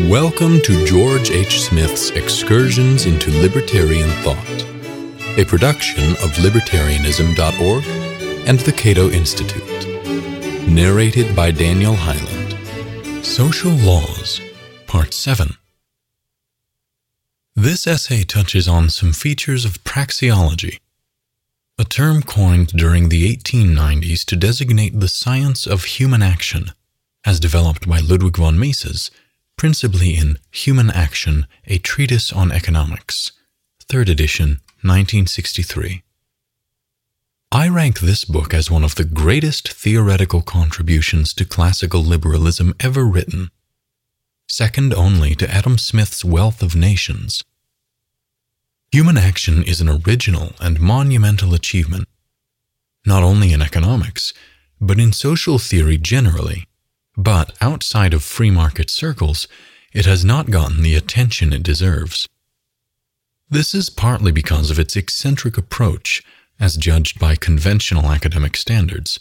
Welcome to George H. Smith's Excursions into Libertarian Thought, a production of libertarianism.org and the Cato Institute. Narrated by Daniel Hyland. Social Laws, Part 7. This essay touches on some features of praxeology, a term coined during the 1890s to designate the science of human action, as developed by Ludwig von Mises, principally in Human Action, a Treatise on Economics, 3rd edition, 1963. I rank this book as one of the greatest theoretical contributions to classical liberalism ever written, second only to Adam Smith's Wealth of Nations. Human action is an original and monumental achievement, not only in economics, but in social theory generally. But outside of free market circles, it has not gotten the attention it deserves. This is partly because of its eccentric approach as judged by conventional academic standards.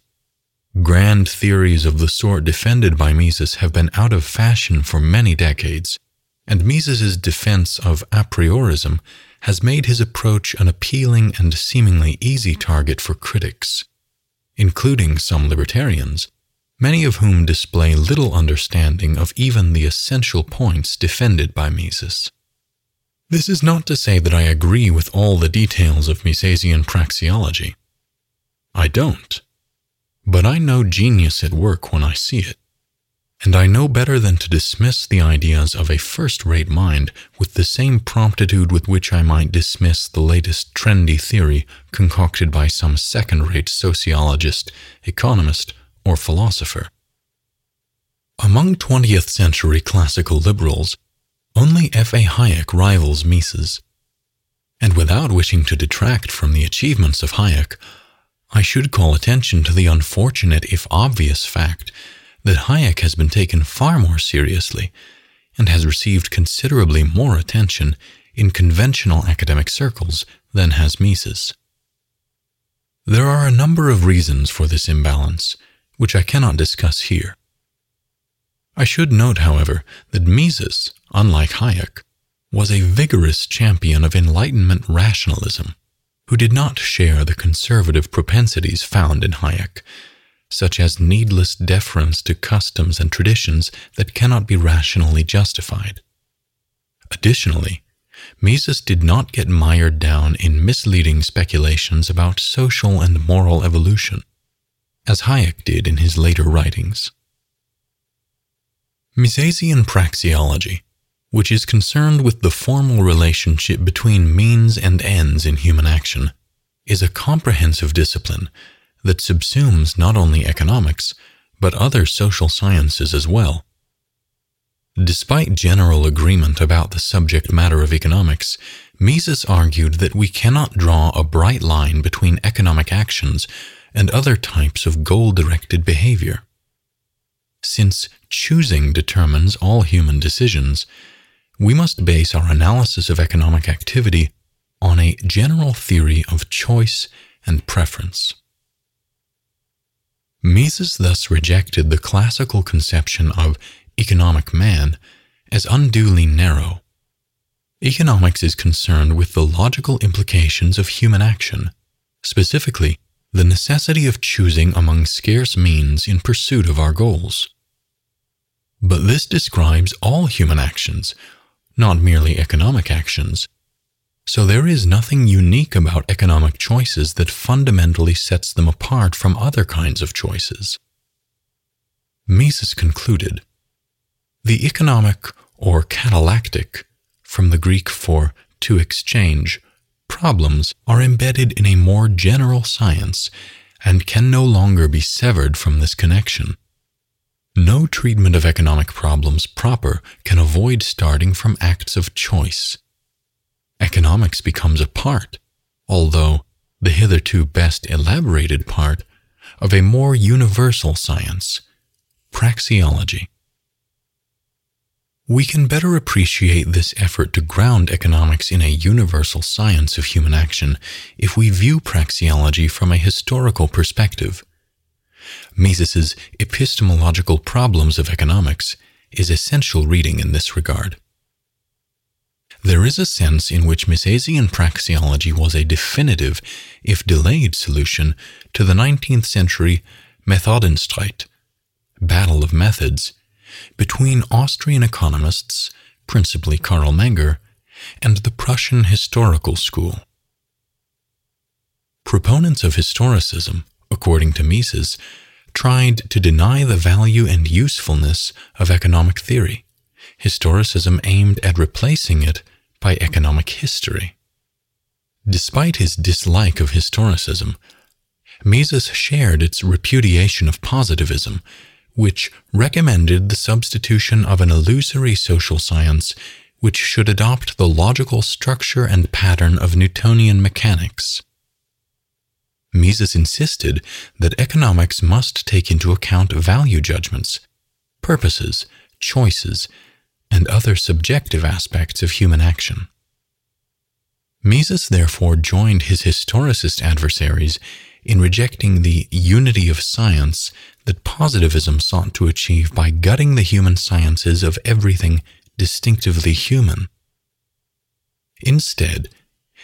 Grand theories of the sort defended by Mises have been out of fashion for many decades, and Mises's defense of a priorism has made his approach an appealing and seemingly easy target for critics, including some libertarians, many of whom display little understanding of even the essential points defended by Mises. This is not to say that I agree with all the details of Misesian praxeology. I don't. But I know genius at work when I see it. And I know better than to dismiss the ideas of a first rate mind with the same promptitude with which I might dismiss the latest trendy theory concocted by some second rate sociologist, economist, or philosopher. Among 20th century classical liberals, only F.A. Hayek rivals Mises. And without wishing to detract from the achievements of Hayek, I should call attention to the unfortunate, if obvious, fact that Hayek has been taken far more seriously and has received considerably more attention in conventional academic circles than has Mises. There are a number of reasons for this imbalance, which I cannot discuss here. I should note, however, that Mises, unlike Hayek, was a vigorous champion of Enlightenment rationalism, who did not share the conservative propensities found in Hayek, such as needless deference to customs and traditions that cannot be rationally justified. Additionally, Mises did not get mired down in misleading speculations about social and moral evolution, as Hayek did in his later writings. Misesian praxeology, which is concerned with the formal relationship between means and ends in human action, is a comprehensive discipline that subsumes not only economics, but other social sciences as well. Despite general agreement about the subject matter of economics, Mises argued that we cannot draw a bright line between economic actions and other types of goal directed behavior. Since choosing determines all human decisions, we must base our analysis of economic activity on a general theory of choice and preference. Mises thus rejected the classical conception of economic man as unduly narrow. Economics is concerned with the logical implications of human action, specifically the necessity of choosing among scarce means in pursuit of our goals. But this describes all human actions, not merely economic actions. So there is nothing unique about economic choices that fundamentally sets them apart from other kinds of choices. Mises concluded The economic or catallactic, from the Greek for to exchange, problems are embedded in a more general science and can no longer be severed from this connection. No treatment of economic problems proper can avoid starting from acts of choice. Economics becomes a part, although the hitherto best elaborated part, of a more universal science, praxeology. We can better appreciate this effort to ground economics in a universal science of human action if we view praxeology from a historical perspective. Mises's epistemological problems of economics is essential reading in this regard. There is a sense in which Misesian praxeology was a definitive, if delayed, solution to the 19th century Methodenstreit, battle of methods, between Austrian economists, principally Carl Menger, and the Prussian historical school. Proponents of historicism, according to Mises, tried to deny the value and usefulness of economic theory. Historicism aimed at replacing it by economic history. Despite his dislike of historicism, Mises shared its repudiation of positivism, which recommended the substitution of an illusory social science which should adopt the logical structure and pattern of Newtonian mechanics. Mises insisted that economics must take into account value judgments, purposes, choices, and other subjective aspects of human action. Mises therefore joined his historicist adversaries in rejecting the unity of science that positivism sought to achieve by gutting the human sciences of everything distinctively human. Instead,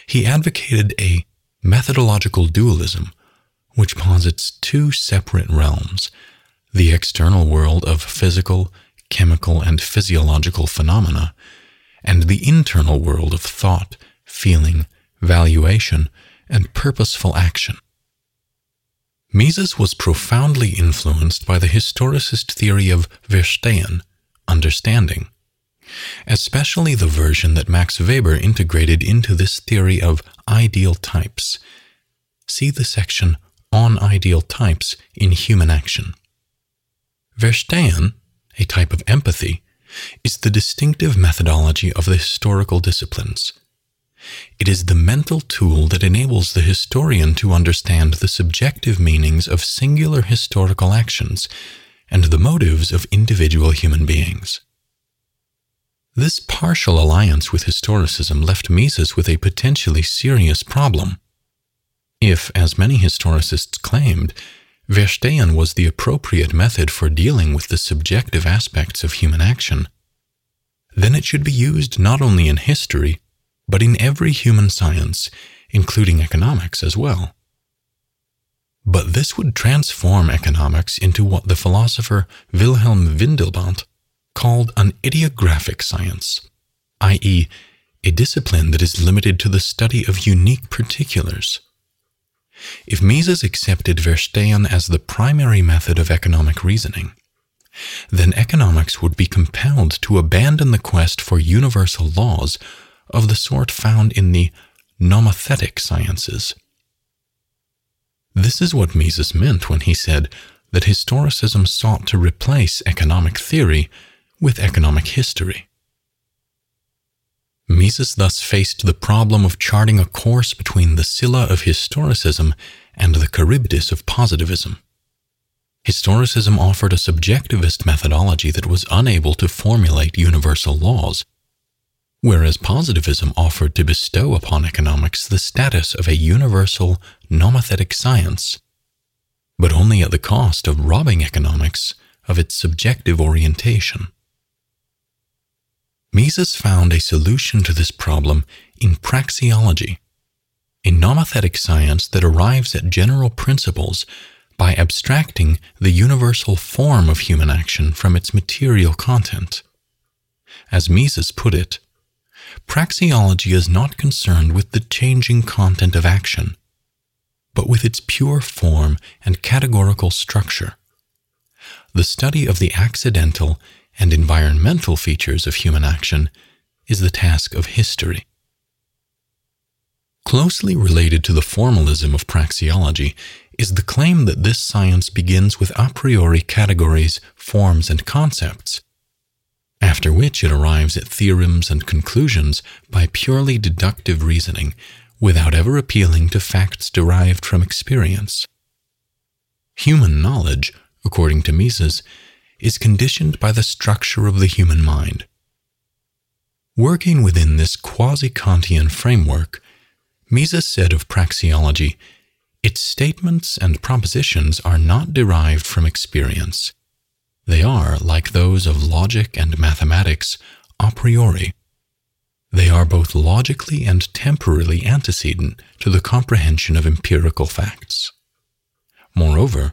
he advocated a methodological dualism which posits two separate realms the external world of physical chemical, and physiological phenomena, and the internal world of thought, feeling, valuation, and purposeful action. Mises was profoundly influenced by the historicist theory of Verstehen, understanding, especially the version that Max Weber integrated into this theory of ideal types. See the section on ideal types in human action. Verstehen a type of empathy, is the distinctive methodology of the historical disciplines. It is the mental tool that enables the historian to understand the subjective meanings of singular historical actions and the motives of individual human beings. This partial alliance with historicism left Mises with a potentially serious problem. If, as many historicists claimed, Verstehen was the appropriate method for dealing with the subjective aspects of human action. Then it should be used not only in history, but in every human science, including economics as well. But this would transform economics into what the philosopher Wilhelm Windelband called an idiographic science, i.e., a discipline that is limited to the study of unique particulars. If Mises accepted Verstehen as the primary method of economic reasoning, then economics would be compelled to abandon the quest for universal laws of the sort found in the nomothetic sciences. This is what Mises meant when he said that historicism sought to replace economic theory with economic history. Mises thus faced the problem of charting a course between the Scylla of historicism and the Charybdis of positivism. Historicism offered a subjectivist methodology that was unable to formulate universal laws, whereas positivism offered to bestow upon economics the status of a universal nomothetic science, but only at the cost of robbing economics of its subjective orientation. Mises found a solution to this problem in praxeology, a nomothetic science that arrives at general principles by abstracting the universal form of human action from its material content. As Mises put it, praxeology is not concerned with the changing content of action, but with its pure form and categorical structure. The study of the accidental and environmental features of human action is the task of history. Closely related to the formalism of praxeology is the claim that this science begins with a priori categories, forms, and concepts, after which it arrives at theorems and conclusions by purely deductive reasoning without ever appealing to facts derived from experience. Human knowledge, according to Mises, is conditioned by the structure of the human mind. Working within this quasi Kantian framework, Mises said of praxeology, its statements and propositions are not derived from experience. They are, like those of logic and mathematics, a priori. They are both logically and temporally antecedent to the comprehension of empirical facts. Moreover,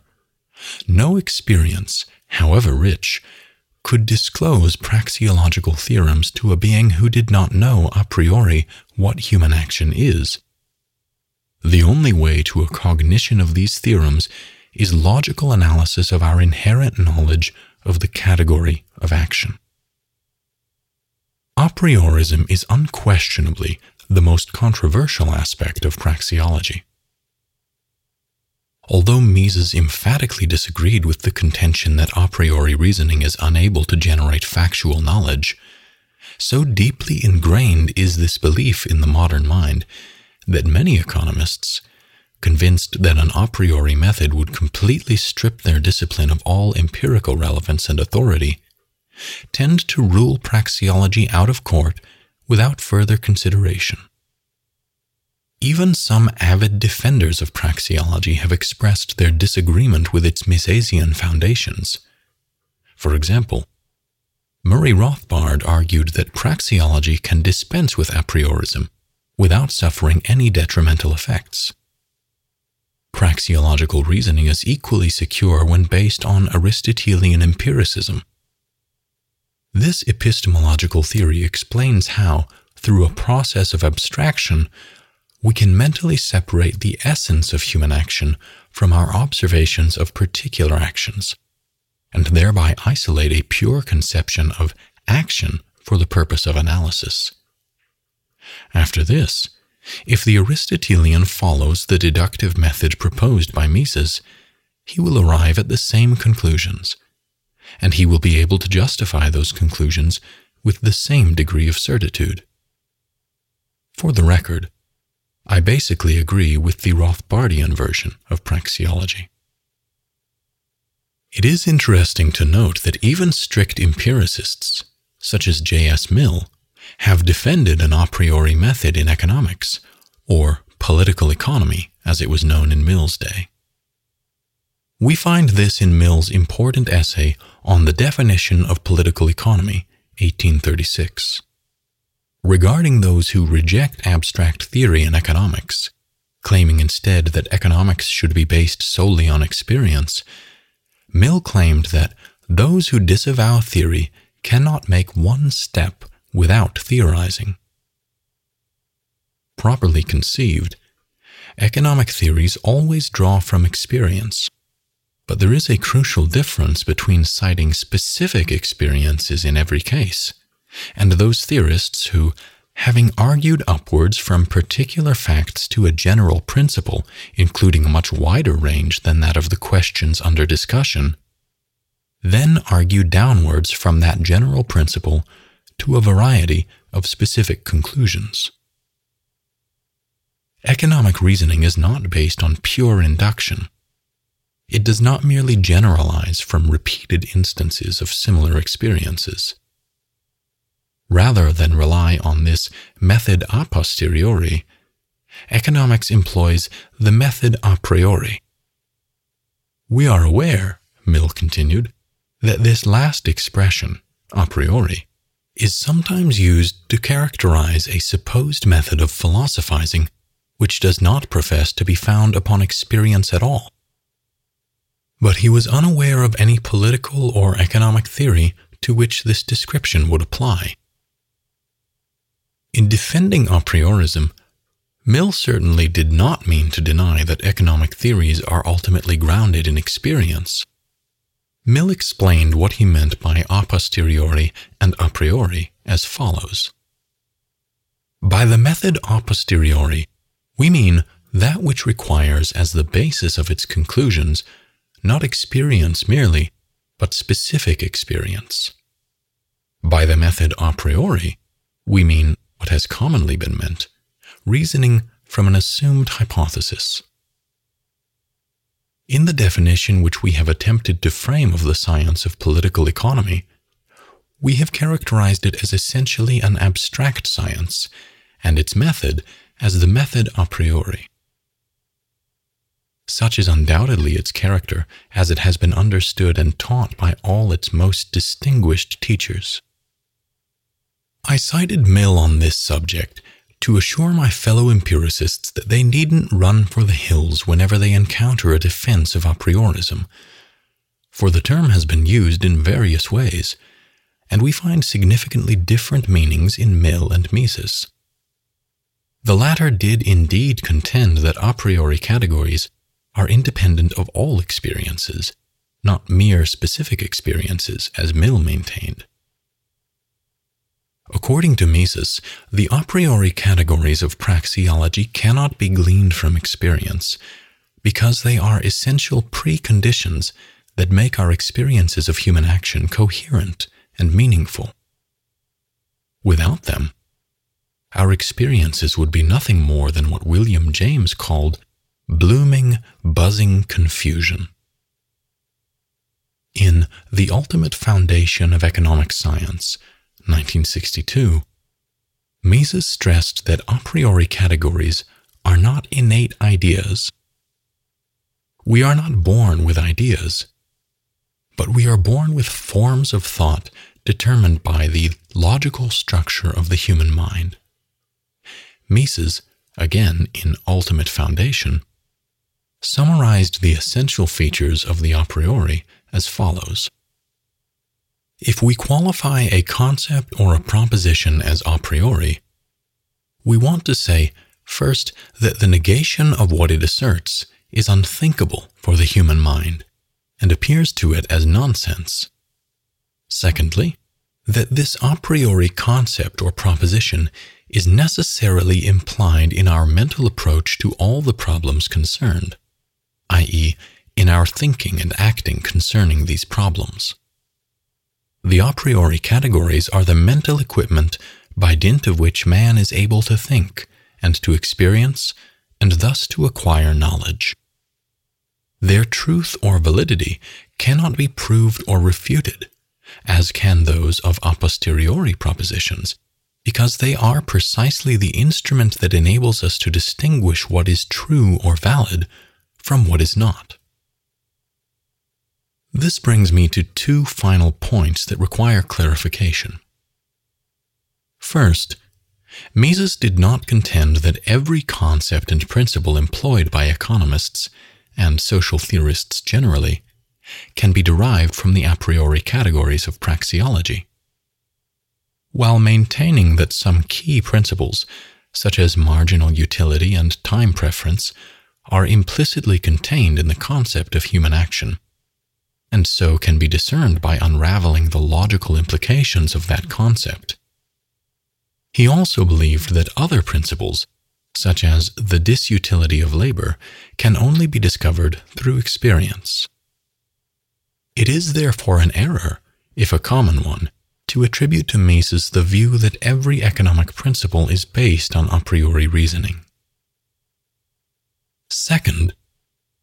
no experience, however rich, could disclose praxeological theorems to a being who did not know a priori what human action is. The only way to a cognition of these theorems is logical analysis of our inherent knowledge of the category of action. A priorism is unquestionably the most controversial aspect of praxeology. Although Mises emphatically disagreed with the contention that a priori reasoning is unable to generate factual knowledge, so deeply ingrained is this belief in the modern mind that many economists, convinced that an a priori method would completely strip their discipline of all empirical relevance and authority, tend to rule praxeology out of court without further consideration. Even some avid defenders of praxeology have expressed their disagreement with its Misesian foundations. For example, Murray Rothbard argued that praxeology can dispense with a priorism without suffering any detrimental effects. Praxeological reasoning is equally secure when based on Aristotelian empiricism. This epistemological theory explains how, through a process of abstraction, we can mentally separate the essence of human action from our observations of particular actions, and thereby isolate a pure conception of action for the purpose of analysis. After this, if the Aristotelian follows the deductive method proposed by Mises, he will arrive at the same conclusions, and he will be able to justify those conclusions with the same degree of certitude. For the record, I basically agree with the Rothbardian version of praxeology. It is interesting to note that even strict empiricists, such as J.S. Mill, have defended an a priori method in economics, or political economy as it was known in Mill's day. We find this in Mill's important essay on the definition of political economy, 1836 regarding those who reject abstract theory in economics, claiming instead that economics should be based solely on experience, Mill claimed that those who disavow theory cannot make one step without theorizing. Properly conceived, economic theories always draw from experience, but there is a crucial difference between citing specific experiences in every case and those theorists who, having argued upwards from particular facts to a general principle, including a much wider range than that of the questions under discussion, then argue downwards from that general principle to a variety of specific conclusions. Economic reasoning is not based on pure induction. It does not merely generalize from repeated instances of similar experiences rather than rely on this method a posteriori, economics employs the method a priori. We are aware, Mill continued, that this last expression, a priori, is sometimes used to characterize a supposed method of philosophizing which does not profess to be found upon experience at all. But he was unaware of any political or economic theory to which this description would apply. In defending a priorism, Mill certainly did not mean to deny that economic theories are ultimately grounded in experience. Mill explained what he meant by a posteriori and a priori as follows. By the method a posteriori, we mean that which requires as the basis of its conclusions not experience merely, but specific experience. By the method a priori, we mean what has commonly been meant, reasoning from an assumed hypothesis. In the definition which we have attempted to frame of the science of political economy, we have characterized it as essentially an abstract science, and its method as the method a priori. Such is undoubtedly its character as it has been understood and taught by all its most distinguished teachers. I cited Mill on this subject to assure my fellow empiricists that they needn't run for the hills whenever they encounter a defense of a priorism, for the term has been used in various ways, and we find significantly different meanings in Mill and Mises. The latter did indeed contend that a priori categories are independent of all experiences, not mere specific experiences, as Mill maintained. According to Mises, the a priori categories of praxeology cannot be gleaned from experience because they are essential preconditions that make our experiences of human action coherent and meaningful. Without them, our experiences would be nothing more than what William James called blooming, buzzing confusion. In The Ultimate Foundation of Economic Science, 1962, Mises stressed that a priori categories are not innate ideas. We are not born with ideas, but we are born with forms of thought determined by the logical structure of the human mind. Mises, again in Ultimate Foundation, summarized the essential features of the a priori as follows. If we qualify a concept or a proposition as a priori, we want to say, first, that the negation of what it asserts is unthinkable for the human mind and appears to it as nonsense. Secondly, that this a priori concept or proposition is necessarily implied in our mental approach to all the problems concerned, i.e., in our thinking and acting concerning these problems. The a priori categories are the mental equipment by dint of which man is able to think and to experience and thus to acquire knowledge. Their truth or validity cannot be proved or refuted, as can those of a posteriori propositions, because they are precisely the instrument that enables us to distinguish what is true or valid from what is not. This brings me to two final points that require clarification. First, Mises did not contend that every concept and principle employed by economists and social theorists generally can be derived from the a priori categories of praxeology. While maintaining that some key principles, such as marginal utility and time preference, are implicitly contained in the concept of human action, and so can be discerned by unraveling the logical implications of that concept. He also believed that other principles, such as the disutility of labor, can only be discovered through experience. It is therefore an error, if a common one, to attribute to Mises the view that every economic principle is based on a priori reasoning. Second,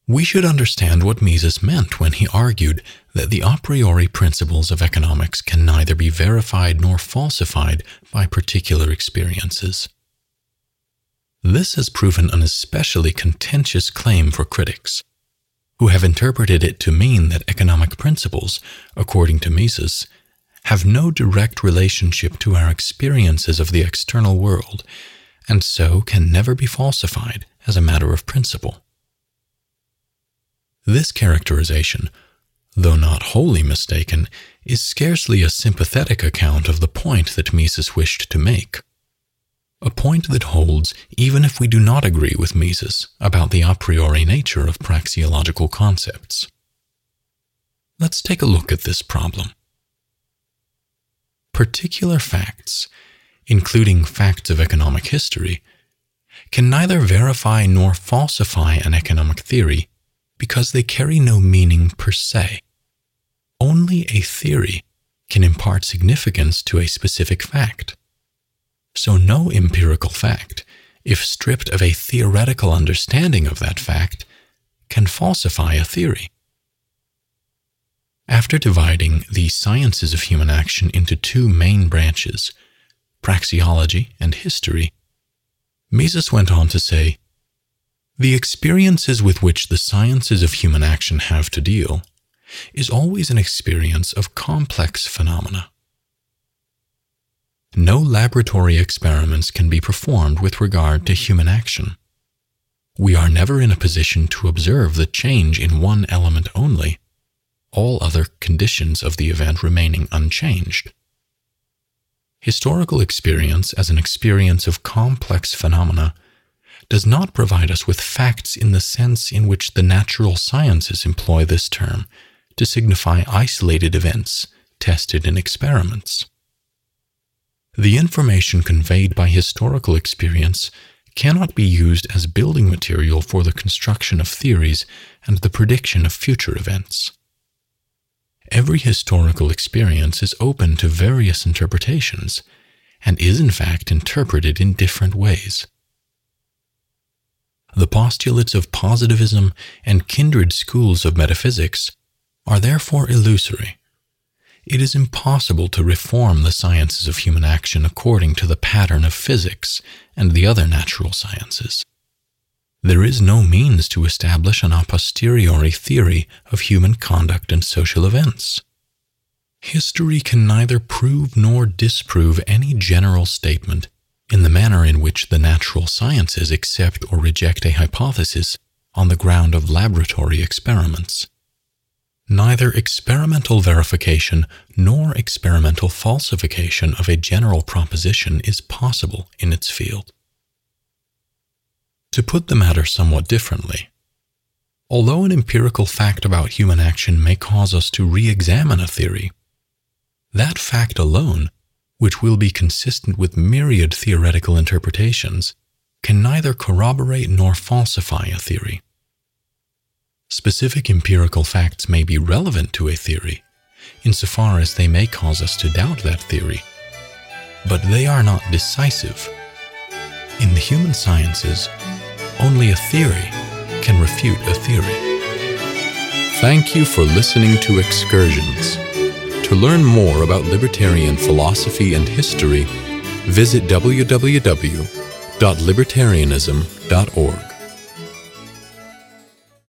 we should understand what Mises meant when he argued that the a priori principles of economics can neither be verified nor falsified by particular experiences. This has proven an especially contentious claim for critics, who have interpreted it to mean that economic principles, according to Mises, have no direct relationship to our experiences of the external world, and so can never be falsified as a matter of principle. This characterization, though not wholly mistaken, is scarcely a sympathetic account of the point that Mises wished to make. A point that holds even if we do not agree with Mises about the a priori nature of praxeological concepts. Let's take a look at this problem. Particular facts, including facts of economic history, can neither verify nor falsify an economic theory because they carry no meaning per se. Only a theory can impart significance to a specific fact. So, no empirical fact, if stripped of a theoretical understanding of that fact, can falsify a theory. After dividing the sciences of human action into two main branches, praxeology and history, Mises went on to say The experiences with which the sciences of human action have to deal is always an experience of complex phenomena. No laboratory experiments can be performed with regard to human action. We are never in a position to observe the change in one element only, all other conditions of the event remaining unchanged. Historical experience as an experience of complex phenomena does not provide us with facts in the sense in which the natural sciences employ this term to signify isolated events tested in experiments. The information conveyed by historical experience cannot be used as building material for the construction of theories and the prediction of future events. Every historical experience is open to various interpretations and is in fact interpreted in different ways. The postulates of positivism and kindred schools of metaphysics are therefore illusory. It is impossible to reform the sciences of human action according to the pattern of physics and the other natural sciences. There is no means to establish an a posteriori theory of human conduct and social events. History can neither prove nor disprove any general statement in the manner in which the natural sciences accept or reject a hypothesis on the ground of laboratory experiments neither experimental verification nor experimental falsification of a general proposition is possible in its field. To put the matter somewhat differently, although an empirical fact about human action may cause us to re examine a theory, that fact alone, which will be consistent with myriad theoretical interpretations, can neither corroborate nor falsify a theory. Specific empirical facts may be relevant to a theory, insofar as they may cause us to doubt that theory, but they are not decisive. In the human sciences, only a theory can refute a theory. Thank you for listening to Excursions. To learn more about libertarian philosophy and history, visit www.libertarianism.org.